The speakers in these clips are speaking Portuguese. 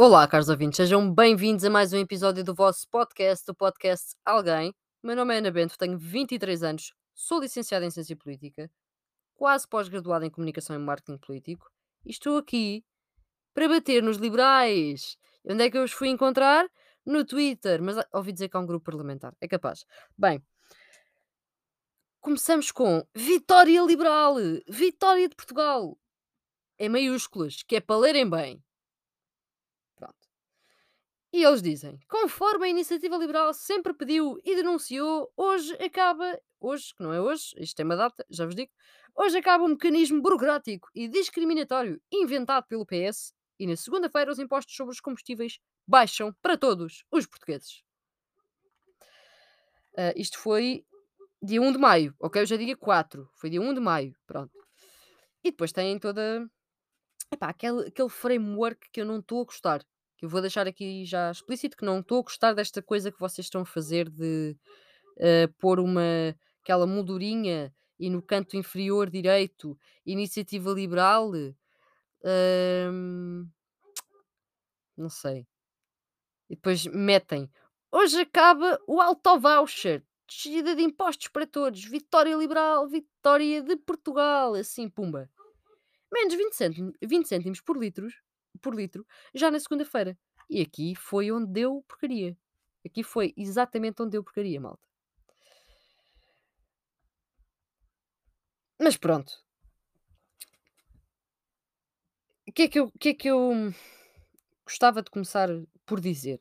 Olá, caros ouvintes, sejam bem-vindos a mais um episódio do vosso podcast, o podcast Alguém. O meu nome é Ana Bento, tenho 23 anos, sou licenciada em Ciência Política, quase pós-graduada em Comunicação e Marketing Político e estou aqui para bater nos liberais. E onde é que eu os fui encontrar? No Twitter, mas ah, ouvi dizer que há um grupo parlamentar, é capaz. Bem, começamos com Vitória Liberal, Vitória de Portugal, em maiúsculas, que é para lerem bem. E eles dizem: conforme a iniciativa liberal sempre pediu e denunciou, hoje acaba, hoje, que não é hoje, isto tem uma data, já vos digo, hoje acaba um mecanismo burocrático e discriminatório inventado pelo PS e na segunda-feira os impostos sobre os combustíveis baixam para todos os portugueses. Ah, isto foi dia 1 de maio, ok? Hoje é dia 4, foi dia 1 de maio, pronto. E depois tem toda epá, aquele, aquele framework que eu não estou a gostar. Que eu vou deixar aqui já explícito que não estou a gostar desta coisa que vocês estão a fazer de ah, pôr uma aquela moldurinha e no canto inferior direito iniciativa liberal. ahm, não sei. E depois metem. Hoje acaba o auto voucher. Descida de impostos para todos. Vitória liberal, vitória de Portugal. Assim, pumba. Menos 20 cêntimos, 20 cêntimos por, litros, por litro já na segunda-feira. E aqui foi onde deu porcaria. Aqui foi exatamente onde deu porcaria, malta. Mas pronto. O que é que eu, que é que eu gostava de começar por dizer?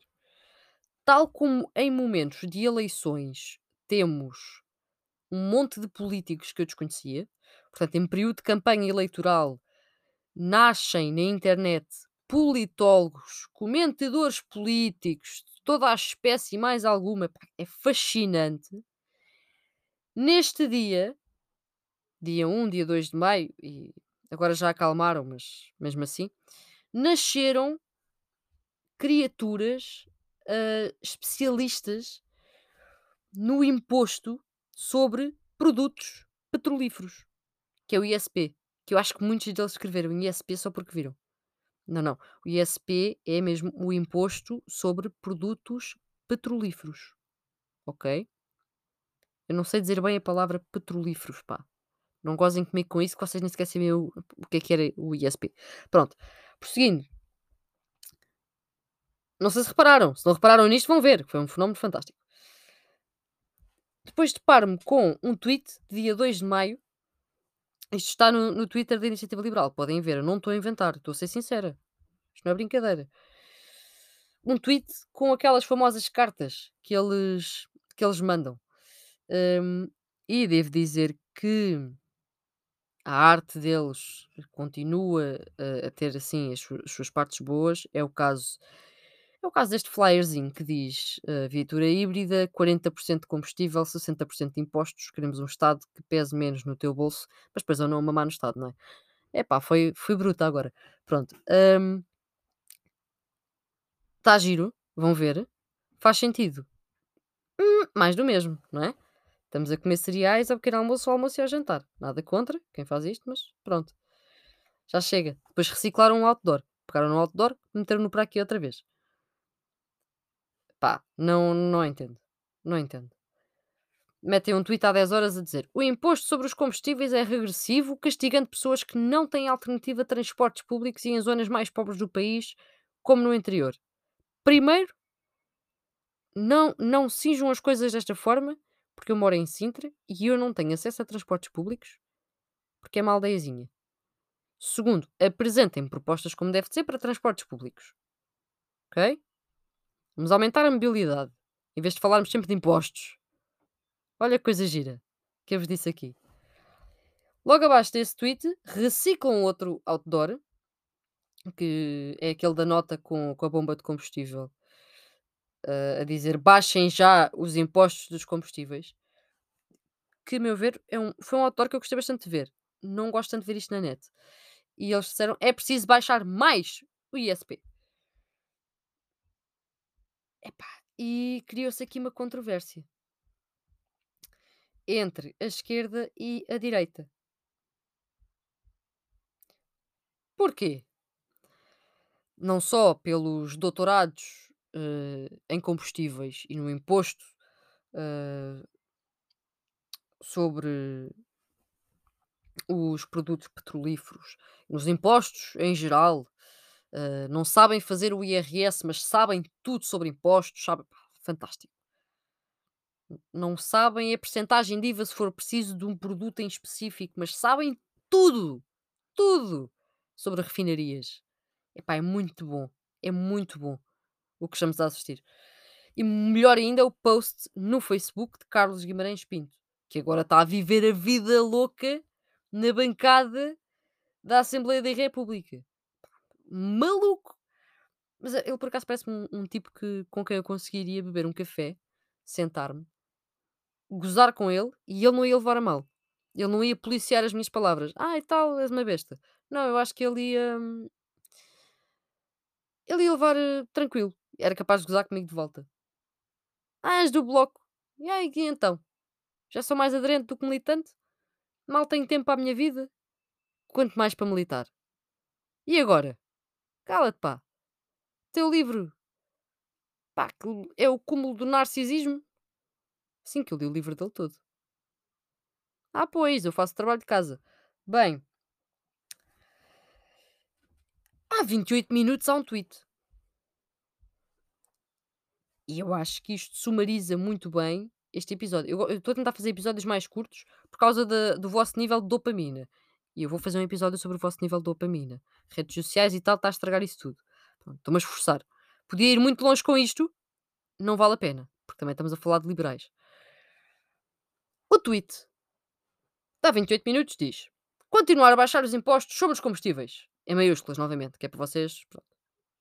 Tal como em momentos de eleições temos um monte de políticos que eu desconhecia, portanto, em período de campanha eleitoral nascem na internet politólogos, comentadores políticos, de toda a espécie e mais alguma, é fascinante. Neste dia, dia 1, dia 2 de maio, e agora já acalmaram, mas mesmo assim, nasceram criaturas ah, especialistas no imposto sobre produtos petrolíferos, que é o ISP. Que eu acho que muitos deles escreveram ISP só porque viram. Não, não. O ISP é mesmo o imposto sobre produtos petrolíferos. Ok? Eu não sei dizer bem a palavra petrolíferos, pá. Não gozem comigo com isso, que vocês nem sequer sabiam o, o que é que era o ISP. Pronto. Prosseguindo. Não sei se repararam. Se não repararam nisto, vão ver. Foi um fenómeno fantástico. Depois deparo-me com um tweet de dia 2 de maio. Isto está no, no Twitter da Iniciativa Liberal. Podem ver. Eu não estou a inventar. Estou a ser sincera. Isto não é brincadeira. Um tweet com aquelas famosas cartas que eles, que eles mandam. Hum, e devo dizer que a arte deles continua a, a ter assim as, as suas partes boas. É o caso é o caso deste flyerzinho que diz uh, viatura híbrida, 40% de combustível, 60% de impostos. Queremos um Estado que pese menos no teu bolso, mas depois eu não mamar no Estado, não é? Epá, foi, foi bruta agora. Pronto. Está giro, vão ver. Faz sentido. Hum, mais do mesmo, não é? Estamos a comer cereais ao pequeno almoço, ao almoço e ao jantar. Nada contra quem faz isto, mas pronto. Já chega. Depois reciclaram um outdoor. Pegaram no outdoor, meteram-no para aqui outra vez. Pá, não, não entendo. Não entendo. Metem um tweet há 10 horas a dizer: o imposto sobre os combustíveis é regressivo, castigando pessoas que não têm alternativa a transportes públicos e em zonas mais pobres do país, como no interior. Primeiro, não, não cinjam as coisas desta forma, porque eu moro em Sintra e eu não tenho acesso a transportes públicos, porque é uma aldeiazinha. Segundo, apresentem propostas como deve ser para transportes públicos. Ok? Vamos aumentar a mobilidade, em vez de falarmos sempre de impostos. Olha que coisa gira que eu vos disse aqui. Logo abaixo desse tweet, reciclam outro outdoor, que é aquele da nota com, com a bomba de combustível, eh, a dizer baixem já os impostos dos combustíveis. Que, a meu ver, é um, foi um outdoor que eu gostei bastante de ver. Não gosto tanto de ver isto na net. E eles disseram é preciso baixar mais o ISP. Epá, e criou-se aqui uma controvérsia entre a esquerda e a direita. Porquê? não só pelos doutorados, eh, em combustíveis e no imposto, eh, sobre os produtos petrolíferos, nos impostos em geral, eh, não sabem fazer o IRS, mas sabem tudo sobre impostos, fantástico. Não sabem a percentagem de IVA se for preciso de um produto em específico, mas sabem tudo, tudo sobre refinarias. Epá, é muito bom, é muito bom o que estamos a assistir. E melhor ainda o post no Facebook de Carlos Guimarães Pinto, que agora está a viver a vida louca na bancada da Assembleia da República. Maluco! Mas eh, ele por acaso parece-me um, um tipo que, com quem eu conseguiria beber um café, sentar-me, gozar com ele e ele não ia levar a mal. Ele não ia policiar as minhas palavras. Ah, e tal, és uma besta. Não, eu acho que ele ia. hum, Ele ia levar eh, tranquilo. Era capaz de gozar comigo de volta. Ah, és do bloco. E aí, e então? Já sou mais aderente do que militante? Mal tenho tempo para a minha vida? Quanto mais para militar. E agora? Cala-te, pá. Teu livro. Pá, é o cúmulo do narcisismo. Sim, que eu li o livro dele todo. Ah, pois, eu faço trabalho de casa. Bem, há 28 minutos há um tweet. E eu acho que isto sumariza muito bem este episódio. Eu estou a tentar fazer episódios mais curtos por causa da- do vosso nível de dopamina. E eu vou fazer um episódio sobre o vosso nível de dopamina. Redes sociais e tal, está a estragar isso tudo. Estou-me a esforçar. Podia ir muito longe com isto, não vale a pena, porque também estamos a falar de liberais. O tweet dá 28 minutos, diz: continuar a baixar os impostos sobre os combustíveis. Em maiúsculas, novamente, que é para vocês, pronto,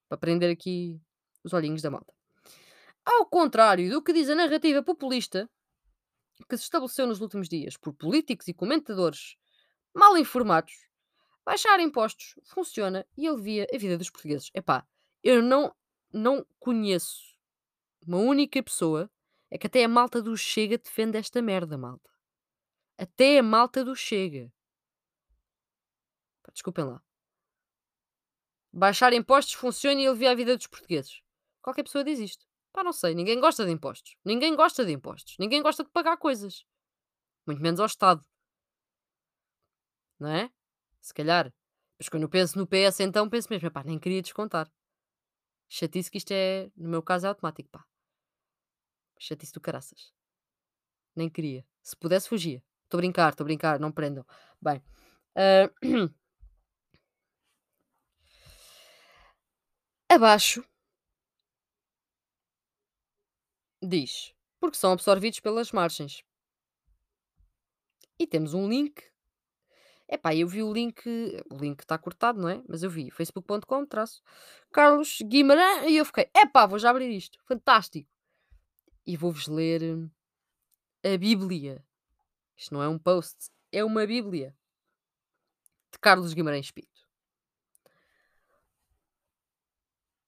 para prender aqui os olhinhos da malta. Ao contrário do que diz a narrativa populista que se estabeleceu nos últimos dias por políticos e comentadores mal informados, baixar impostos funciona e alivia a vida dos portugueses. Epá, eu não, não conheço uma única pessoa, é que até a malta do Chega defende esta merda, malta. Até a malta do Chega. Desculpem lá. Baixar impostos funciona e alivia a vida dos portugueses. Qualquer pessoa diz isto. Pá, não sei. Ninguém gosta de impostos. Ninguém gosta de impostos. Ninguém gosta de pagar coisas. Muito menos ao Estado. Não é? Se calhar. Mas quando eu penso no PS, então penso mesmo, pá, nem queria descontar. Chatice que isto é, no meu caso, é automático, pá. Chatice do caraças. Nem queria. Se pudesse, fugia. Estou a brincar, estou a brincar, não prendam. Bem. ah, abaixo diz, porque são absorvidos pelas margens. E temos um link. Epá, eu vi o link, o link está cortado, não é? Mas eu vi, facebook.com, traço, Carlos Guimarães, e eu fiquei, epá, vou já abrir isto, fantástico. E vou-vos ler hum, a Bíblia. Isto não é um post, é uma Bíblia. De Carlos Guimarães Pinto.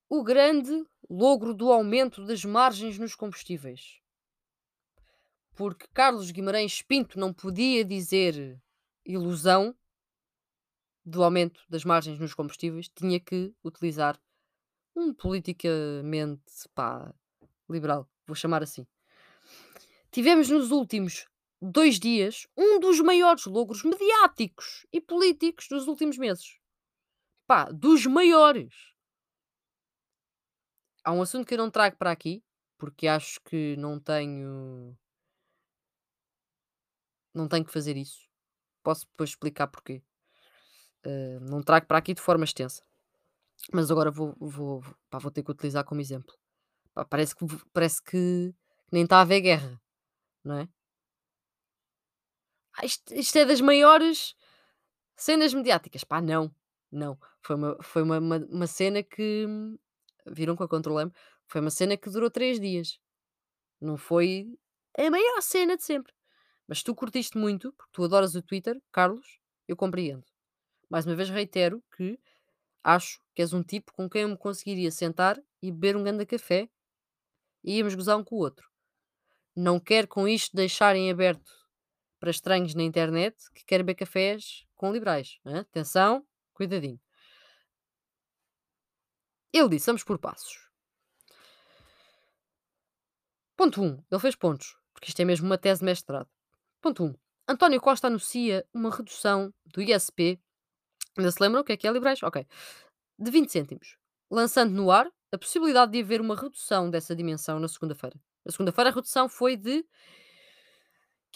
O grande logro do aumento das margens nos combustíveis. Porque Carlos Guimarães Pinto não podia dizer ilusão do aumento das margens nos combustíveis, tinha que utilizar um politicamente pá, liberal, vou chamar assim. Tivemos nos últimos dois dias um dos maiores logros mediáticos e políticos dos últimos meses. Pá, dos maiores. Há um assunto que eu não trago para aqui, porque acho que não tenho. Não tenho que fazer isso. Posso depois explicar porquê. Uh, não trago para aqui de forma extensa. Mas agora vou, vou, pá, vou ter que utilizar como exemplo. Pá, parece que, parece que nem está a haver guerra, não é? Ah, isto, isto é das maiores cenas mediáticas. Pá, não, não. Foi uma, foi uma, uma, uma cena que. Viram que eu controlei-me? Foi uma cena que durou três dias. Não foi a maior cena de sempre. Mas tu curtiste muito, porque tu adoras o Twitter, Carlos, eu compreendo. Mais uma vez reitero que acho que és um tipo com quem eu me conseguiria sentar e beber um grande café e íamos gozar um com o outro. Não quero com isto deixar em aberto para estranhos na internet que querem beber cafés com liberais. Atenção, cuidadinho. Ele disse: vamos por passos. Ponto 1. Um, ele fez pontos, porque isto é mesmo uma tese de mestrado. Ponto 1. Um, António Costa anuncia uma redução do ISP. Ainda se lembram o que é que é liberais? Ok. De 20 cêntimos. Lançando no ar a possibilidade de haver uma redução dessa dimensão na segunda-feira. Na segunda-feira a redução foi de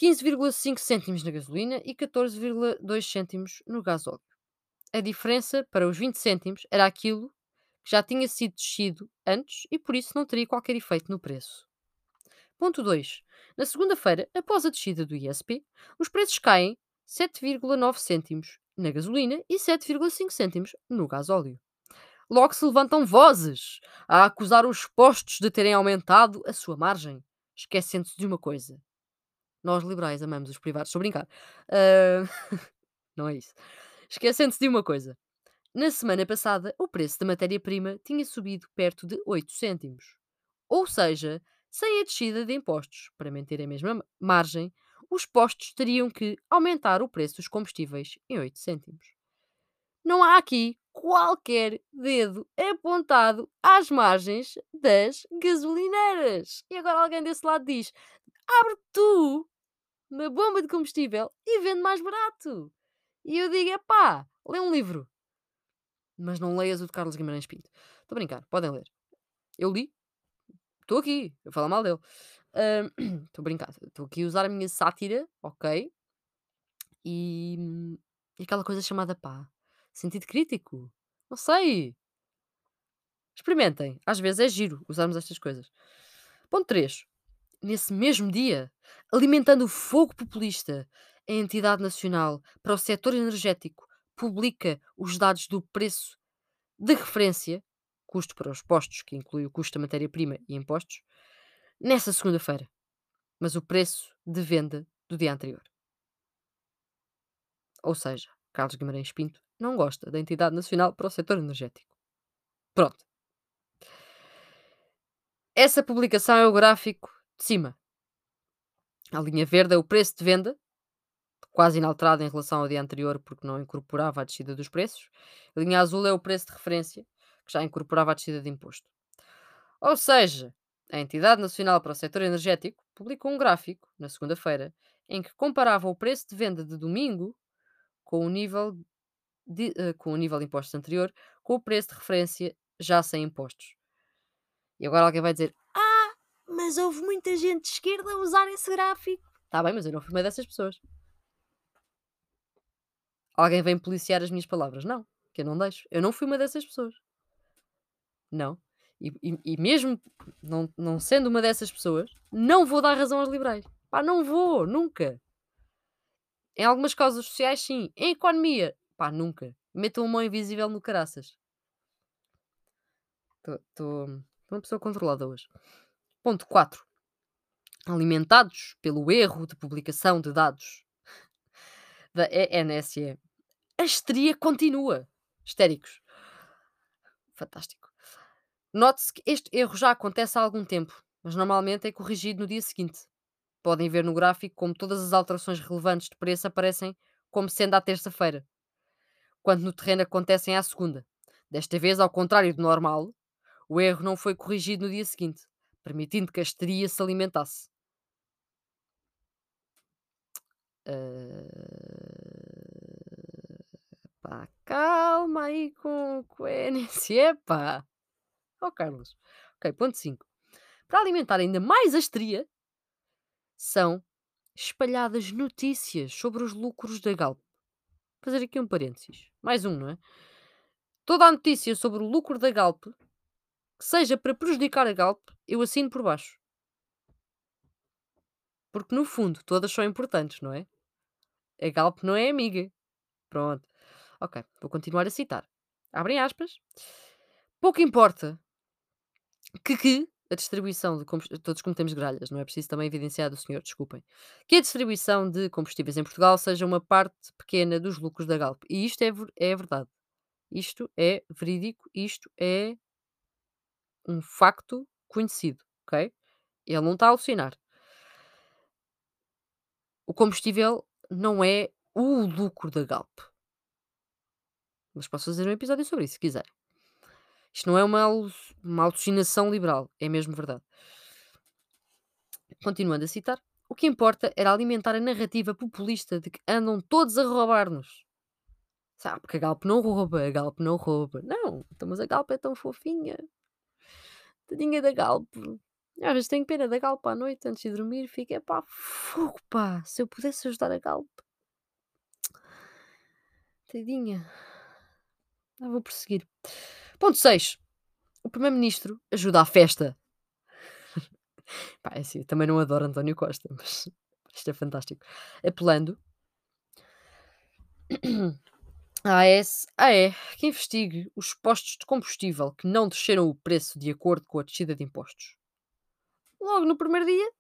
15,5 cêntimos na gasolina e 14,2 cêntimos no gasóleo. A diferença para os 20 cêntimos era aquilo que já tinha sido descido antes e por isso não teria qualquer efeito no preço. Ponto 2. Na segunda-feira, após a descida do ISP, os preços caem 7,9 cêntimos na gasolina e 7,5 cêntimos no gasóleo. Logo se levantam vozes a acusar os postos de terem aumentado a sua margem, esquecendo-se de uma coisa. Nós liberais amamos os privados, estou a brincar. Uh... não é isso. Esquecendo-se de uma coisa. Na semana passada, o preço da matéria-prima tinha subido perto de 8 cêntimos. Ou seja, sem a descida de impostos, para manter a mesma margem, os postos teriam que aumentar o preço dos combustíveis em 8 cêntimos. Não há aqui qualquer dedo apontado às margens das gasolineiras. E agora alguém desse lado diz: abre tu uma bomba de combustível e vende mais barato. E eu digo: pá, lê um livro. Mas não leias o de Carlos Guimarães Pinto. Estou a brincar, podem ler. Eu li. Estou aqui, eu falo mal dele. Estou uh, a brincar. Estou aqui a usar a minha sátira, ok? E, e aquela coisa chamada pá. Sentido crítico. Não sei. Experimentem. Às vezes é giro usarmos estas coisas. Ponto 3 nesse mesmo dia, alimentando o fogo populista, a entidade nacional para o setor energético publica os dados do preço de referência, custo para os postos, que inclui o custo da matéria-prima e impostos, nessa segunda-feira, mas o preço de venda do dia anterior. Ou seja, Carlos Guimarães Pinto não gosta da entidade nacional para o setor energético. Pronto. Essa publicação é o gráfico de cima. A linha verde é o preço de venda, quase inalterado em relação ao dia anterior, porque não incorporava a descida dos preços. A linha azul é o preço de referência, que já incorporava a descida de imposto. Ou seja, a Entidade Nacional para o Setor Energético publicou um gráfico, na segunda-feira, em que comparava o preço de venda de domingo com o nível de, uh, com o nível de impostos anterior com o preço de referência já sem impostos. E agora alguém vai dizer: mas houve muita gente de esquerda a usar esse gráfico. Está bem, mas eu não fui uma dessas pessoas. Alguém vem policiar as minhas palavras? Não, que eu não deixo. Eu não fui uma dessas pessoas. Não. E, e, e, mesmo não, não sendo uma dessas pessoas, não vou dar razão aos liberais. Pá, não vou, nunca. Em algumas causas sociais, sim. Em economia, pá, nunca. Metam uma mão invisível no caraças. Estou uma pessoa controlada hoje. Ponto 4. Alimentados pelo erro de publicação de dados da ENSE, a histeria continua. Histéricos. Fantástico. Note-se que este erro já acontece há algum tempo, mas normalmente é corrigido no dia seguinte. Podem ver no gráfico como todas as alterações relevantes de preço aparecem como sendo à terça-feira, quando no terreno acontecem à segunda. Desta vez, ao contrário do normal, o erro não foi corrigido no dia seguinte permitindo que a histeria se alimentasse. Uh... Pá, calma aí com, com a NSE, pá. Oh, Carlos. Ok, ponto 5. Para alimentar ainda mais a histeria, são espalhadas notícias sobre os lucros da Galp. Vou fazer aqui um parênteses. Mais um, não é? Toda a notícia sobre o lucro da Galp que seja para prejudicar a Galp, eu assino por baixo. Porque no fundo todas são importantes, não é? A Galp não é amiga. Pronto. Ok, vou continuar a citar. Abrem aspas. Pouco importa que, que a distribuição de combustíveis. Todos cometemos gralhas, não é preciso também evidenciar do senhor, desculpem. Que a distribuição de combustíveis em Portugal seja uma parte pequena dos lucros da Galp. E isto é, é verdade. Isto é verídico, isto é um facto conhecido, ok? Ele não está a alucinar. O combustível não é o lucro da Galp. Mas posso fazer um episódio sobre isso, se quiser. Isto não é uma, uma alucinação liberal, é mesmo verdade. Continuando a citar, o que importa era alimentar a narrativa populista de que andam todos a roubar-nos. Sabe, porque a Galp não rouba, a Galp não rouba. Não, então, mas a Galp é tão fofinha. Tadinha da Galp. Às vezes tenho pena da Galp à noite, antes de dormir, fica, pá, fogo, pá, se eu pudesse ajudar a Galp. Tadinha. Ah, vou prosseguir. Ponto 6. O Primeiro-Ministro ajuda à festa. Pá, é assim, também não adoro António Costa, mas isto é fantástico. Apelando à AE que investigue os postos de combustível que não desceram o preço de acordo com a descida de impostos. Logo no primeiro dia,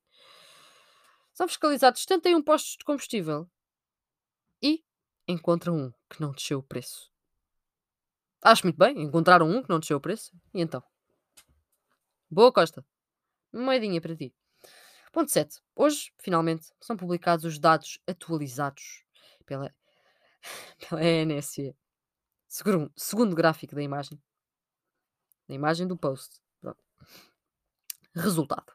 são fiscalizados 71 postos de combustível e encontram um que não desceu o preço. Acho muito bem, encontraram um que não desceu o preço. E então? Boa, Costa. Moedinha para ti. Ponto 7. Hoje, finalmente, são publicados os dados atualizados pela, pela ENSE. Segundo, segundo gráfico da imagem. Da imagem do post. Pronto. Resultado.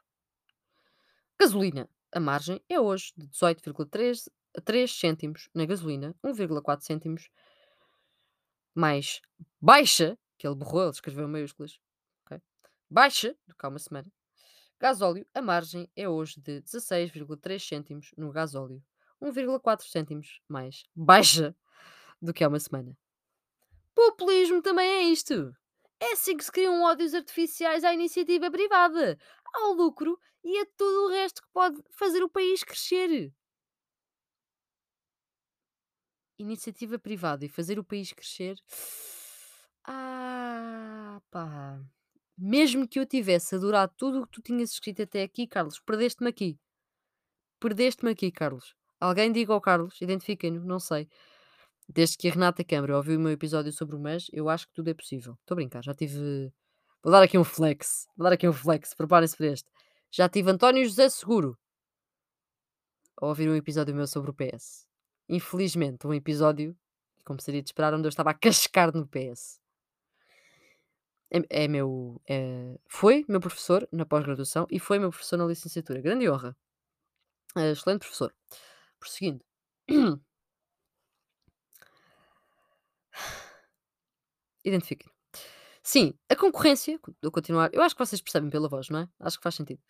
Gasolina. A margem é hoje de 18,3 a 3 cêntimos na gasolina, 1,4 cêntimos mais baixa, que ele borrou, ele escreveu em maiúsculas, ok? baixa do que há uma semana. Gasóleo, a margem é hoje de 16,3 cêntimos no gasóleo, 1,4 cêntimos mais baixa do que há uma semana. Populismo também é isto. É assim que se criam ódios artificiais à iniciativa privada, ao lucro e a tudo o resto que pode fazer o país crescer. Iniciativa privada e fazer o país crescer. Ah, pá. Mesmo que eu tivesse adorado tudo o que tu tinhas escrito até aqui, Carlos, perdeste-me aqui. Perdeste-me aqui, Carlos. Alguém diga ao Carlos, identifiquem-no, não sei. Desde que a Renata Câmara ouviu o meu episódio sobre o MES, eu acho que tudo é possível. Estou a brincar, já tive. Vou dar aqui um flex. Vou dar aqui um flex, preparem-se para este. Já tive António José Seguro a ouvir um episódio meu sobre o PS. Infelizmente, um episódio, como seria de esperar, onde eu estava a cascar no PS. É, é meu. é- foi meu professor na pós-graduação e foi meu professor na licenciatura. Grande honra. Eh, excelente professor. Prosseguindo. Identifiquem. Sim, a concorrência, do continuar, eu acho que vocês percebem pela voz, não é? Acho que faz sentido.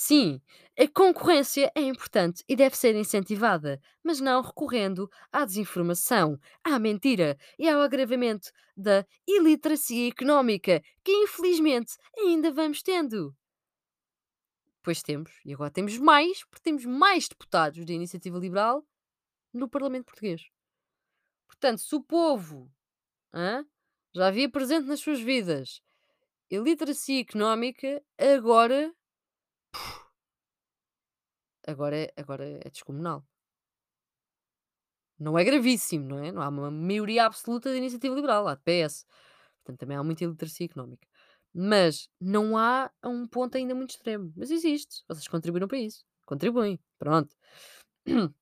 Sim, a concorrência é importante e deve ser incentivada, mas não recorrendo à desinformação, à mentira e ao agravamento da iliteracia económica, que infelizmente ainda vamos tendo. Pois temos, e agora temos mais, porque temos mais deputados da Iniciativa Liberal no Parlamento Português. Portanto, se o povo já havia presente nas suas vidas iliteracia económica, agora. Agora é, agora é descomunal. Não é gravíssimo, não é? Não há uma maioria absoluta da iniciativa liberal, há de PS. Portanto, também há muita iliteracia económica. Mas não há um ponto ainda muito extremo. Mas existe. Vocês contribuíram para isso. Contribuem. Pronto.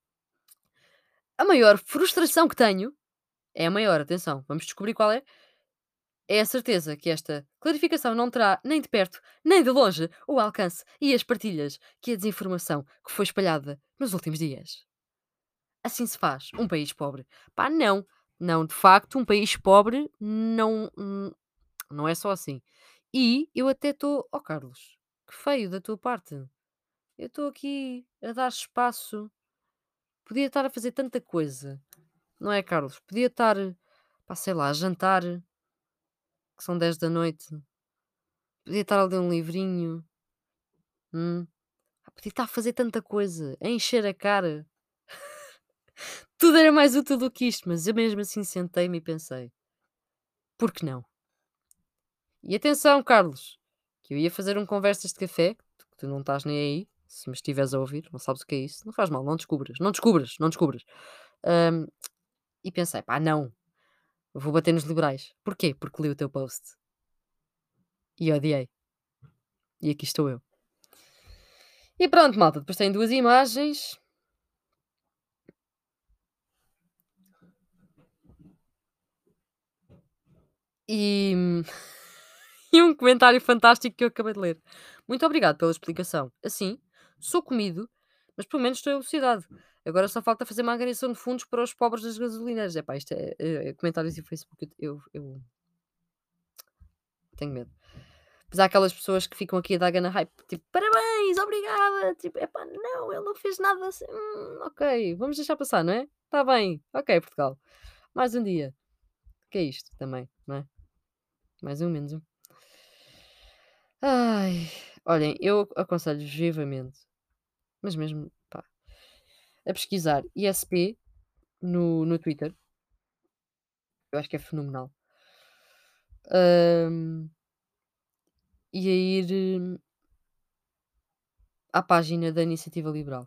A maior frustração que tenho é a maior, atenção, vamos descobrir qual é. É a certeza que esta clarificação não terá nem de perto, nem de longe, o alcance e as partilhas que a desinformação que foi espalhada nos últimos dias. Assim se faz um país pobre. Pá, não. Não, de facto, um país pobre não, hum, não é só assim. E eu até estou. Oh, Carlos, que feio da tua parte. Eu estou aqui a dar espaço. Podia estar a fazer tanta coisa. Não é, Carlos? Podia estar, pá, sei lá, a jantar, que são 10 da noite. Podia estar a ler um livrinho. Hum? Ah, Podia estar a fazer tanta coisa, a encher a cara. Tudo era mais útil do que isto, mas eu mesmo assim sentei-me e pensei: por que não? E atenção, Carlos, que eu ia fazer um conversas de café, que tu não estás nem aí, se me estiveres a ouvir, não sabes o que é isso, não faz mal, não descubras, não descubras, não descubras. Ahm, e pensei, pá, não, vou bater nos liberais. Porquê? Porque li o teu post. E odiei. E aqui estou eu. E pronto, malta, depois tem duas imagens. E. e um comentário fantástico que eu acabei de ler. Muito obrigado pela explicação. Assim, sou comido, mas pelo menos estou elucidado. Agora só falta fazer uma agressão de fundos para os pobres das gasolineras. É pá, isto é, é, é comentários e Facebook. Eu, eu, tenho medo. Mas há aquelas pessoas que ficam aqui a dar gana hype, tipo, parabéns, obrigada. Tipo, é pá, não, ele não fez nada assim. Hum, ok, vamos deixar passar, não é? Está bem, ok, Portugal. Mais um dia. Que é isto também, não é? Mais um, menos um. Ai, olhem, eu aconselho vivamente, mas mesmo, pá, a pesquisar ISP no, no Twitter. Eu acho que é fenomenal. Ahm, e a ir hum, à página da Iniciativa Liberal.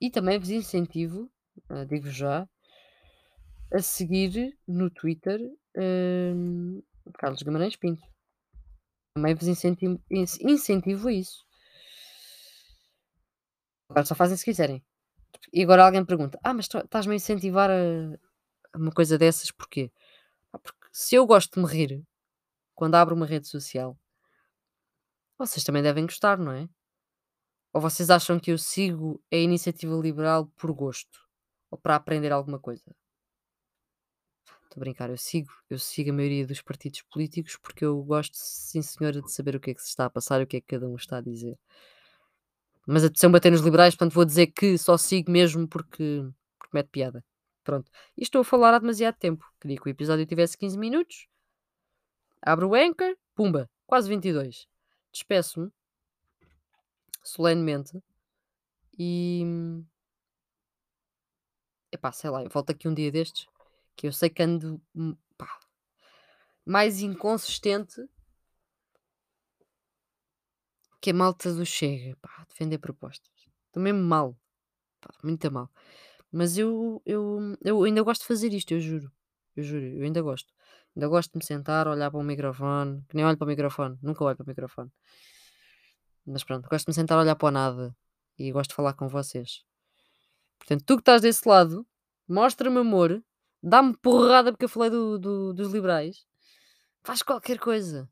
E também vos incentivo, ah, digo já, a seguir no Twitter hum, Carlos Guimarães Pinto. Também vos incentivo, inc- incentivo a isso. Agora só fazem se quiserem. E agora alguém pergunta: Ah, mas estás-me a incentivar a uma coisa dessas porquê? Ah, porque se eu gosto de me rir quando abro uma rede social, vocês também devem gostar, não é? Ou vocês acham que eu sigo a iniciativa liberal por gosto? Ou para aprender alguma coisa? Estou a brincar, eu sigo, eu sigo a maioria dos partidos políticos porque eu gosto, sim senhora, de saber o que é que se está a passar e o que é que cada um está a dizer. Mas a decisão bater nos liberais, portanto vou dizer que só sigo mesmo porque, porque mete piada. Pronto. E estou a falar há demasiado tempo. Queria que o episódio tivesse 15 minutos. Abro o Anchor, pumba, quase 22. Despeço-me solenemente e. Epá, sei lá, volto aqui um dia destes que eu sei que ando hum, pá, mais inconsistente que a malta do Chega, pá, defender propostas. Estou mesmo mal, pá, muito mal. Mas eu, eu, eu ainda gosto de fazer isto, eu juro. Eu juro, eu ainda gosto. Ainda gosto de me sentar, olhar para o microfone, que nem olho para o microfone, nunca olho para o microfone. Mas pronto, gosto de me sentar, olhar para o nada e gosto de falar com vocês. Portanto, tu que estás desse lado, mostra-me amor, dá-me porrada porque eu falei do, do- dos liberais, faz qualquer coisa.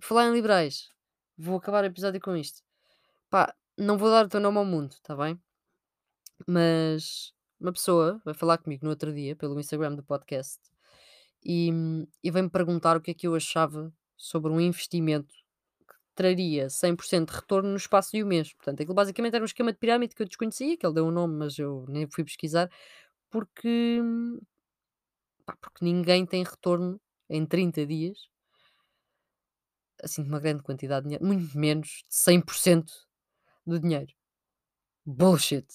Falar em liberais, vou acabar o episódio com isto. Pá, não vou dar o teu nome ao mundo, está bem? Mas uma pessoa vai falar comigo no outro dia pelo Instagram do podcast e, e veio-me perguntar o que é que eu achava sobre um investimento que traria 100% de retorno no espaço de um mês. Portanto, aquilo basicamente era um esquema de pirâmide que eu desconhecia, que ele deu um nome, mas eu nem fui pesquisar, porque, pá, porque ninguém tem retorno em 30 dias, assim de uma grande quantidade de dinheiro, muito menos de 100% do dinheiro. Bullshit.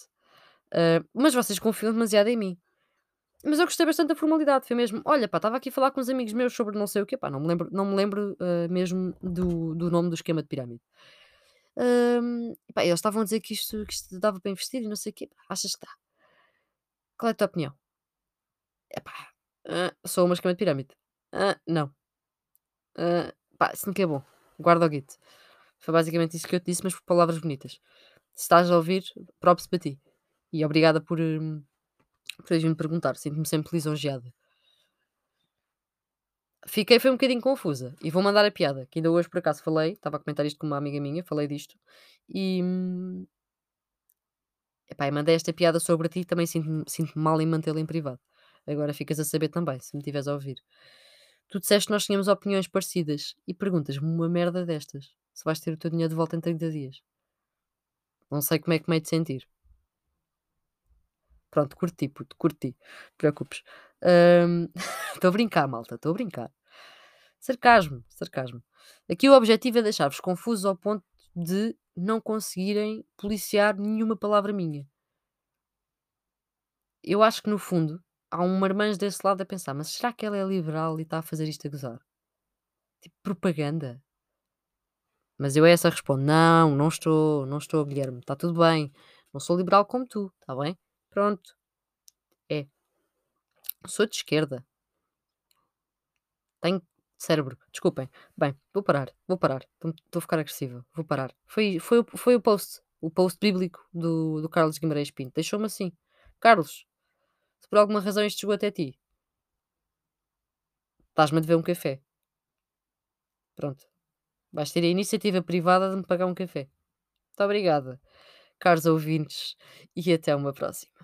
Ah, mas vocês confiam demasiado em mim. Mas eu gostei bastante da formalidade, foi mesmo, olha pá, estava aqui a falar com uns amigos meus sobre não sei o quê, pá, não me lembro, não me lembro ah, mesmo do, do nome do esquema de pirâmide. E pá, eles estavam a dizer que isto, que isto dava para investir e não sei o quê. Pá, achas que dá? Qual é a tua opinião? Epá, ah, sou uma esquema de pirâmide. Não. Pá, isso nunca é bom. Guarda o guito. Foi basicamente isso que eu te disse, mas por palavras bonitas. Se estás a ouvir, props para ti. E obrigada por, hum, por teres me perguntar. Sinto-me sempre lisonjeada. Fiquei, foi um bocadinho confusa. E vou mandar a piada, que ainda hoje por acaso falei, estava a comentar isto com uma amiga minha, falei disto. E, hum, epá, mandei esta piada sobre ti, também sinto-me sinto mal em mantê-la em privado. Agora ficas a saber também, se me estiveres a ouvir. Tu disseste que nós tínhamos opiniões parecidas e perguntas-me uma merda destas. Se vais ter o teu dinheiro de volta em 30 dias. Não sei como é que me hei de sentir. Pronto, curti, puto, curti. Preocupes. Estou a brincar, malta, estou a brincar. Sarcasmo, sarcasmo. Aqui o objetivo é deixar-vos confusos ao ponto de não conseguirem policiar nenhuma palavra minha. Eu acho que no fundo há um marmanjo desse lado a pensar, mas será que ela é liberal e está a fazer isto a gozar? Tipo propaganda. Mas eu a essa respondo: não, não estou, não estou, Guilherme, está tudo bem. Não sou liberal como tu, está bem? Pronto. É. Sou de esquerda. Tenho cérebro. Desculpem. Bem, vou parar, vou parar. Estou a ficar agressiva. Vou parar. Foi, foi, foi o post, o post bíblico do, do Carlos Guimarães Pinto. Deixou-me assim. Carlos, se por alguma razão isto chegou até ti, estás-me a dever um café. Pronto. Vais ter a iniciativa privada de me pagar um café. Muito obrigada, caros ouvintes, e até uma próxima.